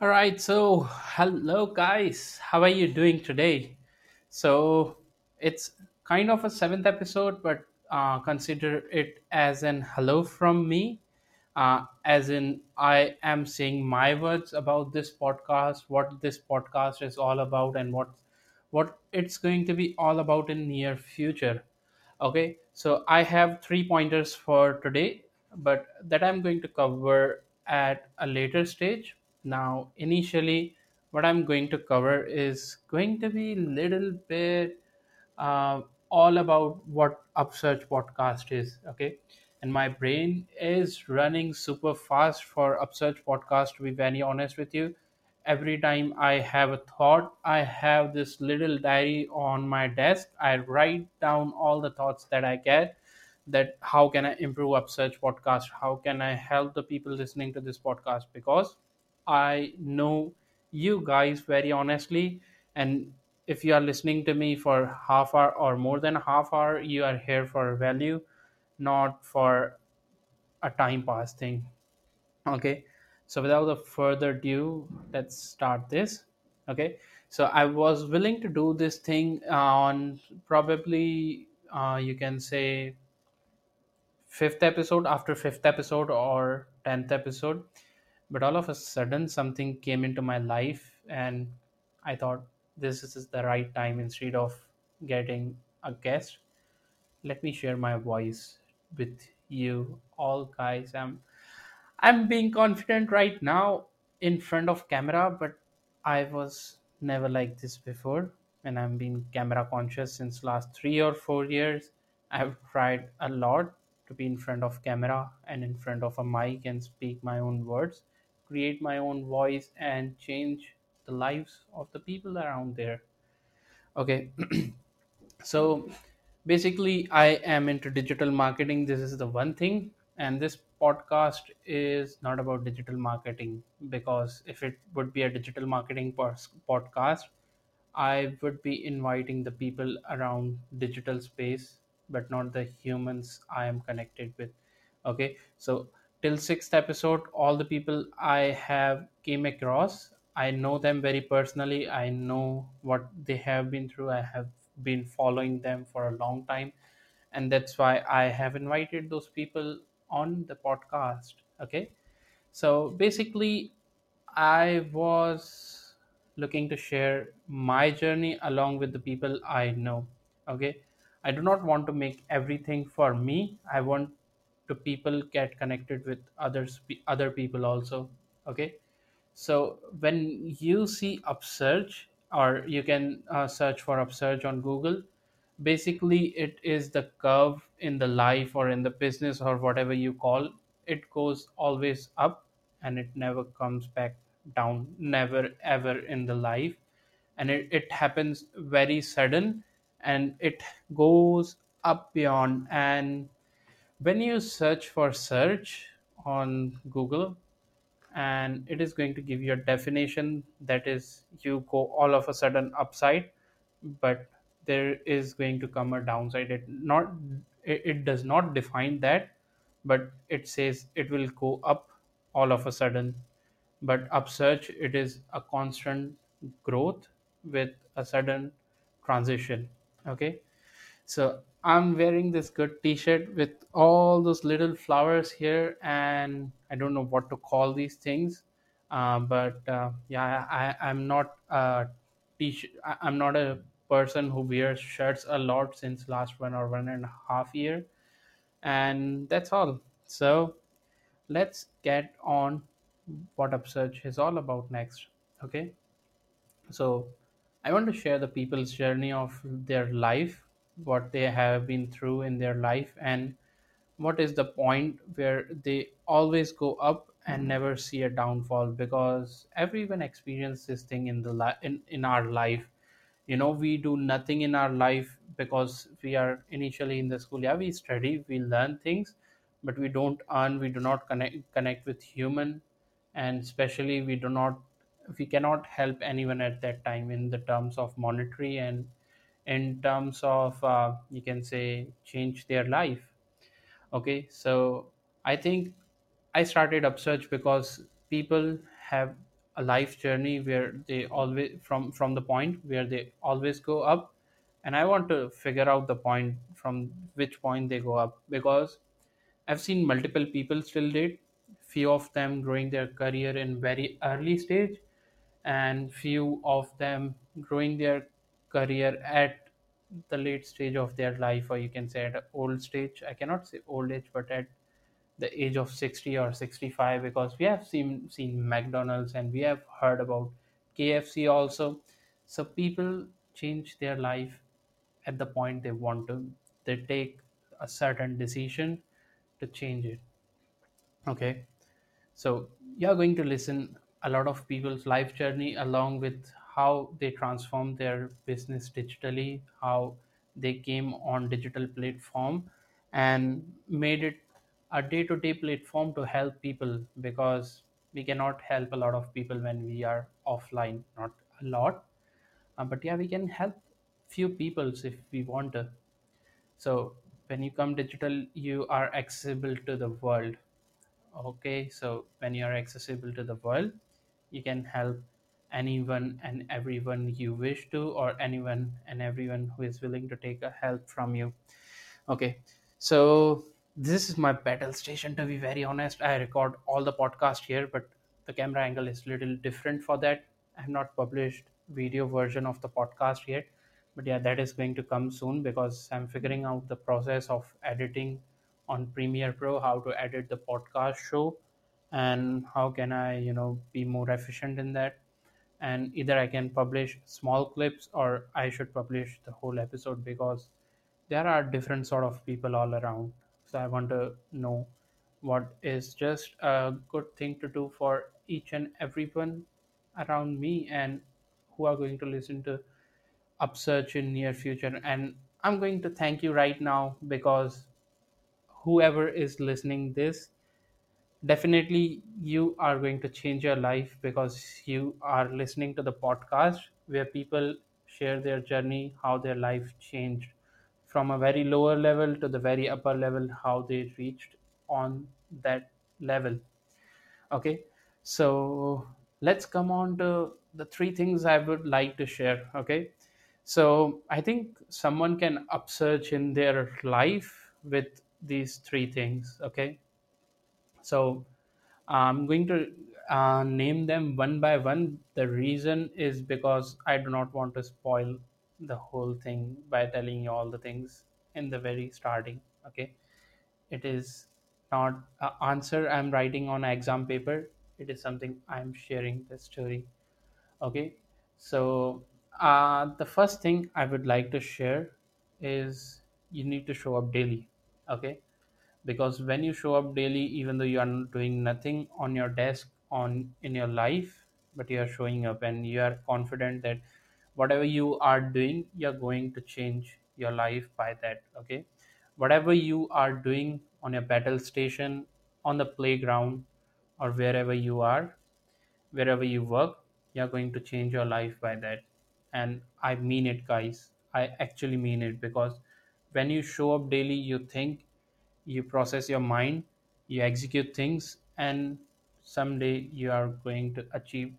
All right, so hello guys, how are you doing today? So it's kind of a seventh episode, but uh, consider it as an hello from me, uh, as in I am saying my words about this podcast, what this podcast is all about, and what what it's going to be all about in near future. Okay, so I have three pointers for today, but that I'm going to cover at a later stage. Now, initially, what I'm going to cover is going to be little bit uh, all about what Upsurge podcast is. Okay, and my brain is running super fast for Upsurge podcast. To be very honest with you, every time I have a thought, I have this little diary on my desk. I write down all the thoughts that I get. That how can I improve Upsurge podcast? How can I help the people listening to this podcast? Because I know you guys very honestly, and if you are listening to me for half hour or more than half hour, you are here for value, not for a time pass thing. Okay, so without a further ado, let's start this. Okay, so I was willing to do this thing on probably uh, you can say fifth episode after fifth episode or tenth episode but all of a sudden something came into my life and i thought this is the right time instead of getting a guest. Let me share my voice with you all guys. I'm i'm being confident right now in front of camera but i was never like this before and i'm being camera conscious since last 3 or 4 years. I've tried a lot to be in front of camera and in front of a mic and speak my own words create my own voice and change the lives of the people around there. Okay. So basically i am into digital marketing. This is the one thing. And this podcast is not about digital marketing because if it would be a digital marketing podcast i would be inviting the people around digital space but not the humans i am connected with. Okay. So till sixth episode all the people i have came across i know them very personally. I know what they have been through. I have been following them for a long time. And that's why i have invited those people on the podcast okay? So basically i was looking to share my journey along with the people i know okay? I do not want to make everything for me. I want to people get connected with others other people also okay? So when you see upsurge or you can uh, search for upsurge on google basically it is the curve in the life or in the business or whatever you call it goes always up and it never comes back down never ever in the life. And it, it happens very sudden and it goes up beyond and when you search for search on google and it is going to give you a definition that is you go all of a sudden upside but there is going to come a downside. It not it, does not define that but it says it will go up all of a sudden. But upsurge it is a constant growth with a sudden transition okay? So I'm wearing this good T-shirt with all those little flowers here, and I don't know what to call these things. Uh, but uh, yeah, I, I'm not a T-shirt. I- I'm not a person who wears shirts a lot since last one or one and a half year, and that's all. So let's get on what Upsurge is all about next. Okay. So, I want to share the people's journey of their life, what they have been through in their life, and what is the point where they always go up and mm-hmm. never see a downfall? Because everyone experiences this thing in the li- in, in our life. You know we do nothing in our life because we are initially in the school. Yeah we study we learn things but we don't earn we do not connect connect with human. And especially we do not we cannot help anyone at that time in the terms of monetary and in terms of uh, you can say change their life. Okay so i think i started upsurge because people have a life journey where they always from from the point where they always go up. And i want to figure out the point from which point they go up because i've seen multiple people still date few of them growing their career in very early stage and few of them growing their career at the late stage of their life or you can say at old stage. I cannot say old age but at the age of 60 or 65 because we have seen seen mcdonald's and we have heard about kfc also. So people change their life at the point they want to. They take a certain decision to change it. Okay? So you're going to listen a lot of people's life journey along with how they transform their business digitally, how they came on digital platform and made it a day-to-day platform to help people because we cannot help a lot of people when we are offline, not a lot, uh, but yeah, we can help few peoples if we want to. So when you come digital, you are accessible to the world Okay, so when you're accessible to the world, you can help anyone and everyone you wish to, or anyone and everyone who is willing to take a help from you. Okay, so this is my battle station. To be very honest, I record all the podcast here, but the camera angle is little different for that. I have not published video version of the podcast yet, but yeah, that is going to come soon because I'm figuring out the process of editing on Premiere Pro, how to edit the podcast show, and how can I, you know, be more efficient in that. And either I can publish small clips or I should publish the whole episode because there are different sort of people all around. So i want to know what is just a good thing to do for each and everyone around me and who are going to listen to upsurge in near future. And i'm going to thank you right now because whoever is listening this definitely you are going to change your life because you are listening to the podcast where people share their journey how their life changed from a very lower level to the very upper level how they reached on that level. Okay? So let's come on to the three things i would like to share okay? So i think someone can upsurge in their life with these three things okay so I'm going to uh, name them one by one. The reason is because I do not want to spoil the whole thing by telling you all the things in the very starting. Okay, it is not an answer I'm writing on exam paper. It is something I'm sharing the story. Okay, so uh, the first thing I would like to share is you need to show up daily. Okay, because when you show up daily even though you are doing nothing on your desk on in your life but you are showing up and you are confident that whatever you are doing you're going to change your life by that okay? Whatever you are doing on your battle station on the playground or wherever you are wherever you work you're going to change your life by that. And i mean it guys. I actually mean it because when you show up daily you think you process your mind you execute things and someday you are going to achieve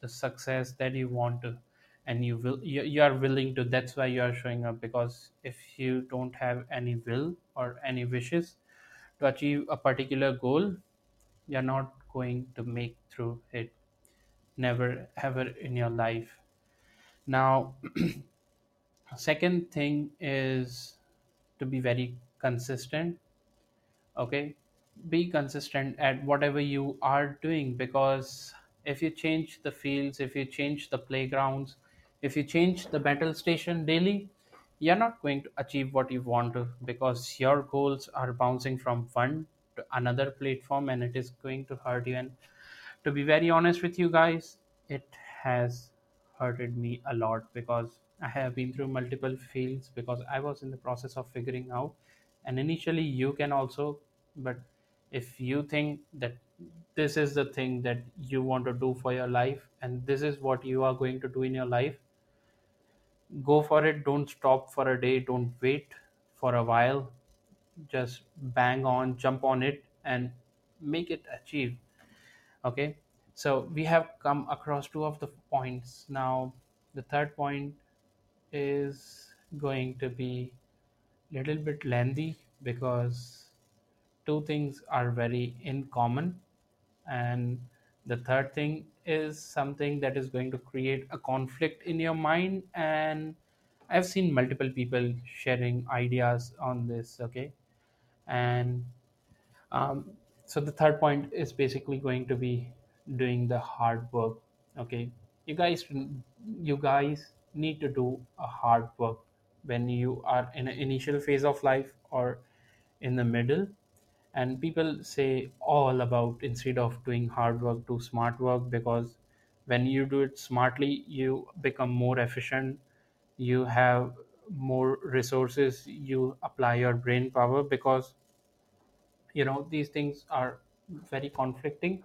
the success that you want to. And you will you, you are willing to that's why you are showing up because if you don't have any will or any wishes to achieve a particular goal you're not going to make through it. Never ever in your life. Now second thing is to be very consistent okay? Be consistent at whatever you are doing because if you change the fields if you change the playgrounds if you change the battle station daily you're not going to achieve what you want to because your goals are bouncing from one to another platform and it is going to hurt you. And to be very honest with you guys it has hurted me a lot because i have been through multiple fields because i was in the process of figuring out and initially you can also but if you think that this is the thing that you want to do for your life and this is what you are going to do in your life go for it. Don't stop for a day. Don't wait for a while. Just bang on jump on it and make it achieve. Okay? So we have come across two of the points. Now the third point is going to be little bit lengthy because two things are very in common. And the third thing is something that is going to create a conflict in your mind. And i've seen multiple people sharing ideas on this okay? And um, so the third point is basically going to be doing the hard work okay? You guys you guys need to do a hard work when you are in an initial phase of life or in the middle and people say all about instead of doing hard work do smart work because when you do it smartly you become more efficient. You have more resources. You apply your brain power because you know these things are very conflicting.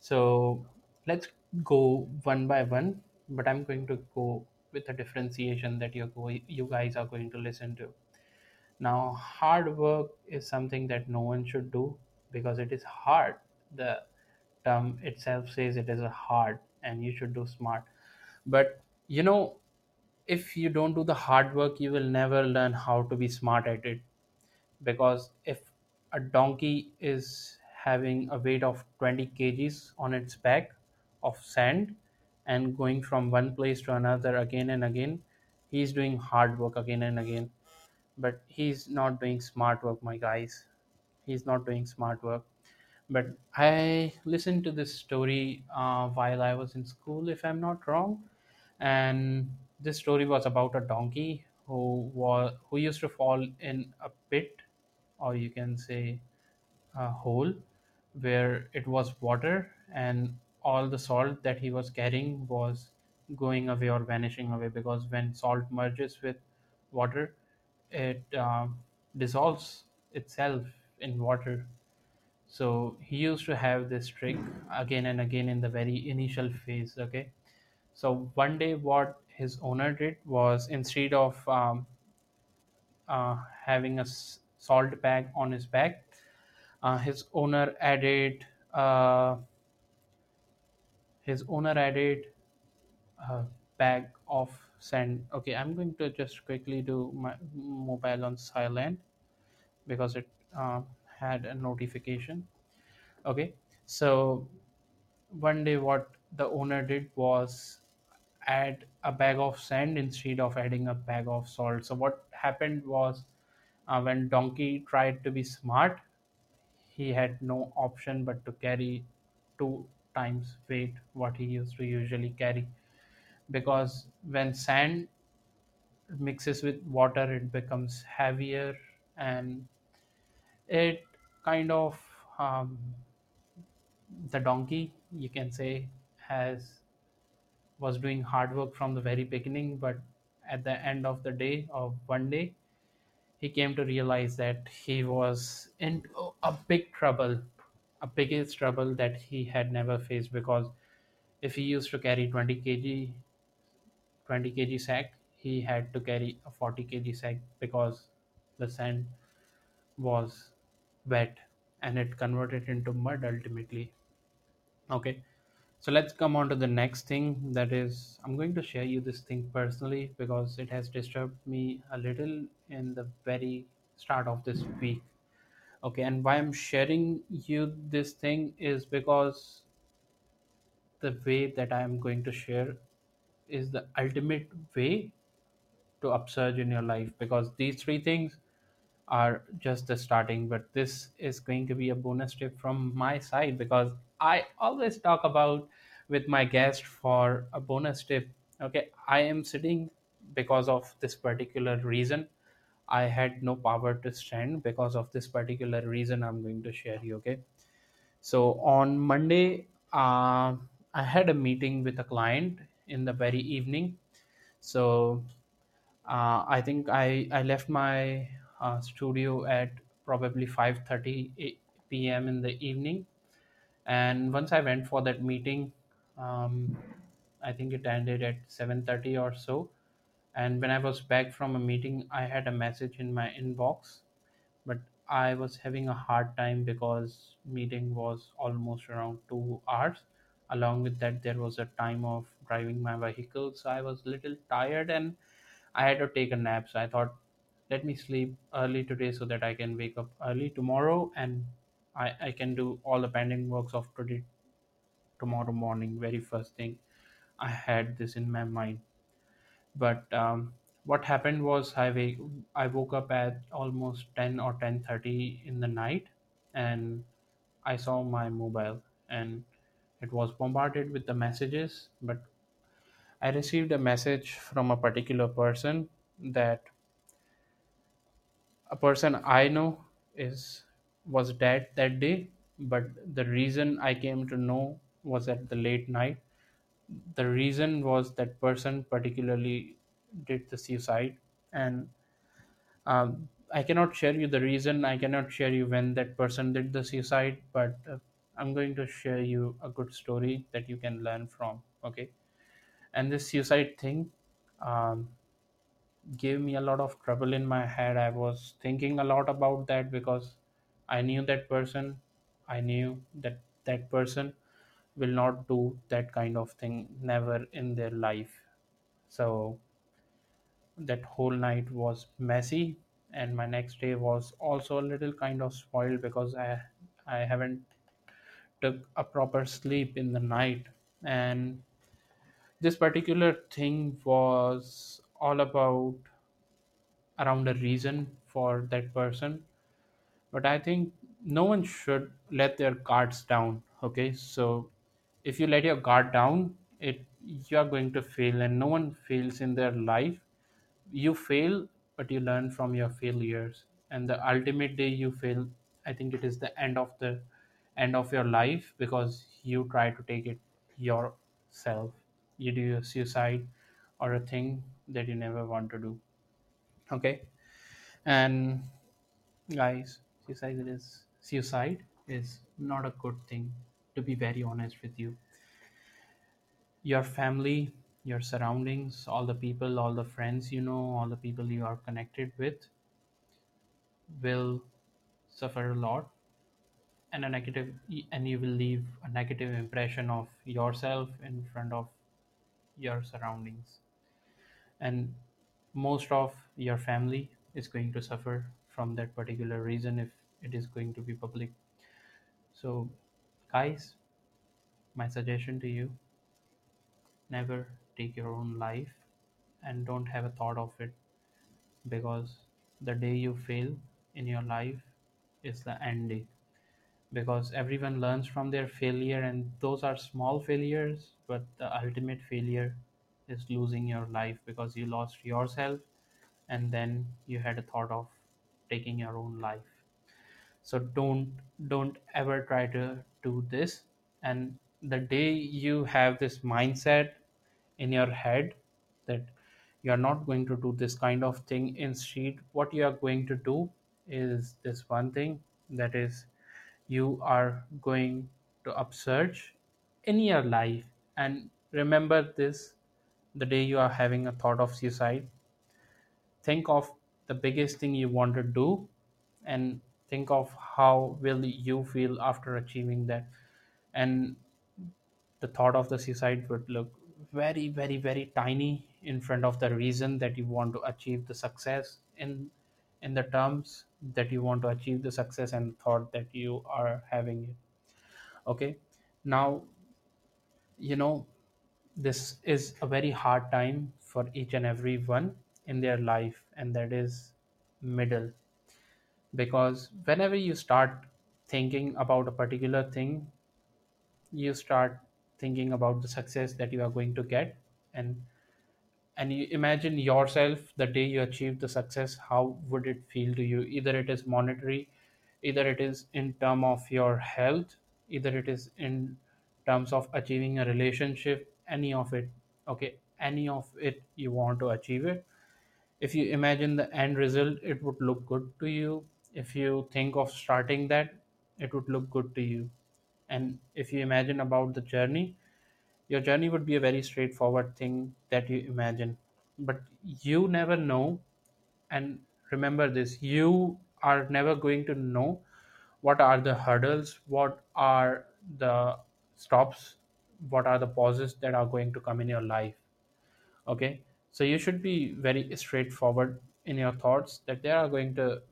So let's go one by one but i'm going to go with a differentiation that going you guys are going to listen to now hard work is something that no one should do because it is hard. The term itself says it is a hard and you should do smart. But you know if you don't do the hard work you will never learn how to be smart at it. Because if a donkey is having a weight of 20 kgs on its back of sand and going from one place to another again and again he's doing hard work again and again but he's not doing smart work my guys. He's not doing smart work. But i listened to this story uh, while i was in school if i'm not wrong. And this story was about a donkey who was who used to fall in a pit or you can say a hole where it was water and all the salt that he was carrying was going away or vanishing away because when salt merges with water it um, dissolves itself in water. So he used to have this trick again and again in the very initial phase okay? So one day what his owner did was instead of um, uh, having a salt bag on his back uh, his owner added uh, his owner added a bag of sand. Okay i'm going to just quickly do my mobile on silent because it uh, had a notification. Okay so one day what the owner did was add a bag of sand instead of adding a bag of salt. So what happened was uh, when donkey tried to be smart he had no option but to carry two times weight what he used to usually carry because when sand mixes with water it becomes heavier and it kind of um, the donkey you can say has was doing hard work from the very beginning but at the end of the day of one day he came to realize that he was in a big trouble a biggest trouble that he had never faced because if he used to carry 20 kg 20 kg sack he had to carry a 40 kg sack because the sand was wet and it converted into mud ultimately. Okay so let's come on to the next thing. That is i'm going to share you this thing personally because it has disturbed me a little in the very start of this week. Okay and why i'm sharing you this thing is because the way that i am going to share is the ultimate way to upsurge in your life because these three things are just the starting but this is going to be a bonus tip from my side because i always talk about with my guest for a bonus tip. Okay i am sitting because of this particular reason. I had no power to stand because of this particular reason i'm going to share you okay? So on monday uh, i had a meeting with a client in the very evening so uh, I think I, I left my uh, studio at probably 5:30 p.m. in the evening, and once I went for that meeting, um, I think it ended at 7:30 or so. And when I was back from a meeting, I had a message in my inbox, but I was having a hard time because meeting was almost around two hours. along with that there was a time of driving my vehicle so i was a little tired and i had to take a nap. So i thought let me sleep early today so that i can wake up early tomorrow and i, I can do all the pending works of today tomorrow morning. Very first thing i had this in my mind. But um, what happened was I, wake, I woke up at almost 10 or 10.30 in the night and i saw my mobile and it was bombarded with the messages but i received a message from a particular person that a person i know is was dead that day but the reason i came to know was at the late night. The reason was that person particularly did the suicide and um, i cannot share you the reason. I cannot share you when that person did the suicide but uh, i'm going to share you a good story that you can learn from okay and this suicide thing um, gave me a lot of trouble in my head. I was thinking a lot about that because i knew that person. I knew that that person will not do that kind of thing never in their life. So that whole night was messy and my next day was also a little kind of spoiled because i i haven't took a proper sleep in the night. And this particular thing was all about around a reason for that person. But i think no one should let their guards down okay? So if you let your guard down it you are going to fail and no one fails in their life. You fail but you learn from your failures. And the ultimate day you fail i think it is the end of the end of your life because you try to take it yourself you do a suicide or a thing that you never want to do okay? And guys suicide is suicide is not a good thing to be very honest with you. Your family your surroundings all the people all the friends you know all the people you are connected with will suffer a lot. And a negative and you will leave a negative impression of yourself in front of your surroundings. And most of your family is going to suffer from that particular reason if it is going to be public. So guys my suggestion to you never take your own life and don't have a thought of it because the day you fail in your life is the end day because everyone learns from their failure and those are small failures but the ultimate failure is losing your life because you lost yourself and then you had a thought of taking your own life. So don't don't ever try to do this. And the day you have this mindset in your head that you are not going to do this kind of thing instead what you are going to do is this one thing that is you are going to upsurge in your life. And remember this the day you are having a thought of suicide think of the biggest thing you want to do and think of how will you feel after achieving that. And the thought of the suicide would look very very very tiny in front of the reason that you want to achieve the success in in the terms that you want to achieve the success and thought that you are having it. Okay? Now you know this is a very hard time for each and every one in their life and that is middle. Because whenever you start thinking about a particular thing you start thinking about the success that you are going to get and and you imagine yourself the day you achieve the success how would it feel to you? Either it is monetary either it is in term of your health either it is in terms of achieving a relationship any of it okay? Any of it you want to achieve it. If you imagine the end result it would look good to you. If you think of starting that it would look good to you. And if you imagine about the journey your journey would be a very straightforward thing that you imagine. But you never know. And remember this you are never going to know what are the hurdles what are the stops what are the pauses that are going to come in your life. Okay? So you should be very straightforward in your thoughts that there are going to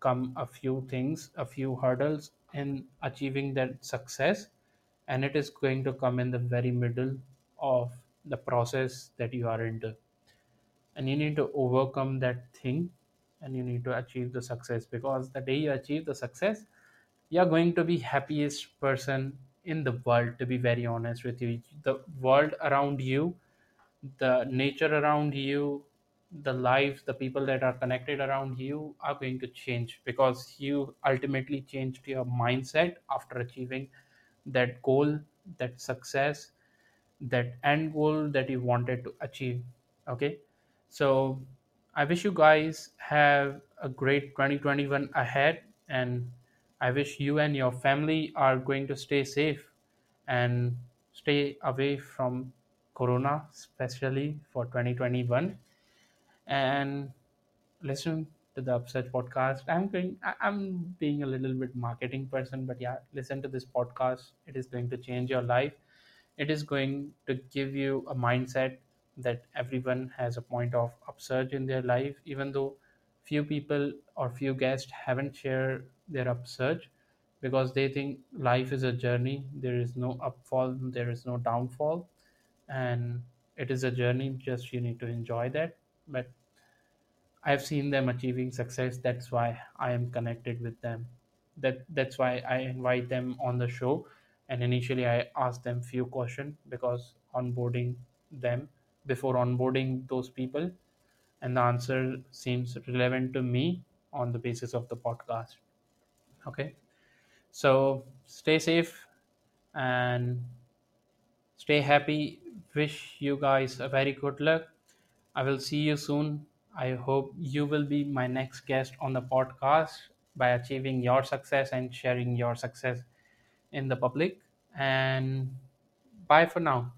come a few things a few hurdles in achieving that success and it is going to come in the very middle of the process that you are into. And you need to overcome that thing and you need to achieve the success because the day you achieve the success you're going to be happiest person in the world to be very honest with you. The world around you the nature around you the lives the people that are connected around you are going to change because you ultimately changed your mindset after achieving that goal that success that end goal that you wanted to achieve okay? So i wish you guys have a great 2021 ahead and i wish you and your family are going to stay safe and stay away from corona especially for 2021 and listen to the upset podcast. I'm going i'm being a little bit marketing person but yeah listen to this podcast. It is going to change your life. It is going to give you a mindset that everyone has a point of upsurge in their life even though few people or few guests haven't shared their upsurge because they think life is a journey. There is no upfall there is no downfall and it is a journey. Just you need to enjoy that. But I've seen them achieving success. That's why I am connected with them. That that's why I invite them on the show. And initially, I ask them few questions because onboarding them before onboarding those people, and the answer seems relevant to me on the basis of the podcast. Okay, so stay safe and stay happy. Wish you guys a very good luck. I will see you soon. I hope you will be my next guest on the podcast by achieving your success and sharing your success in the public. And bye for now.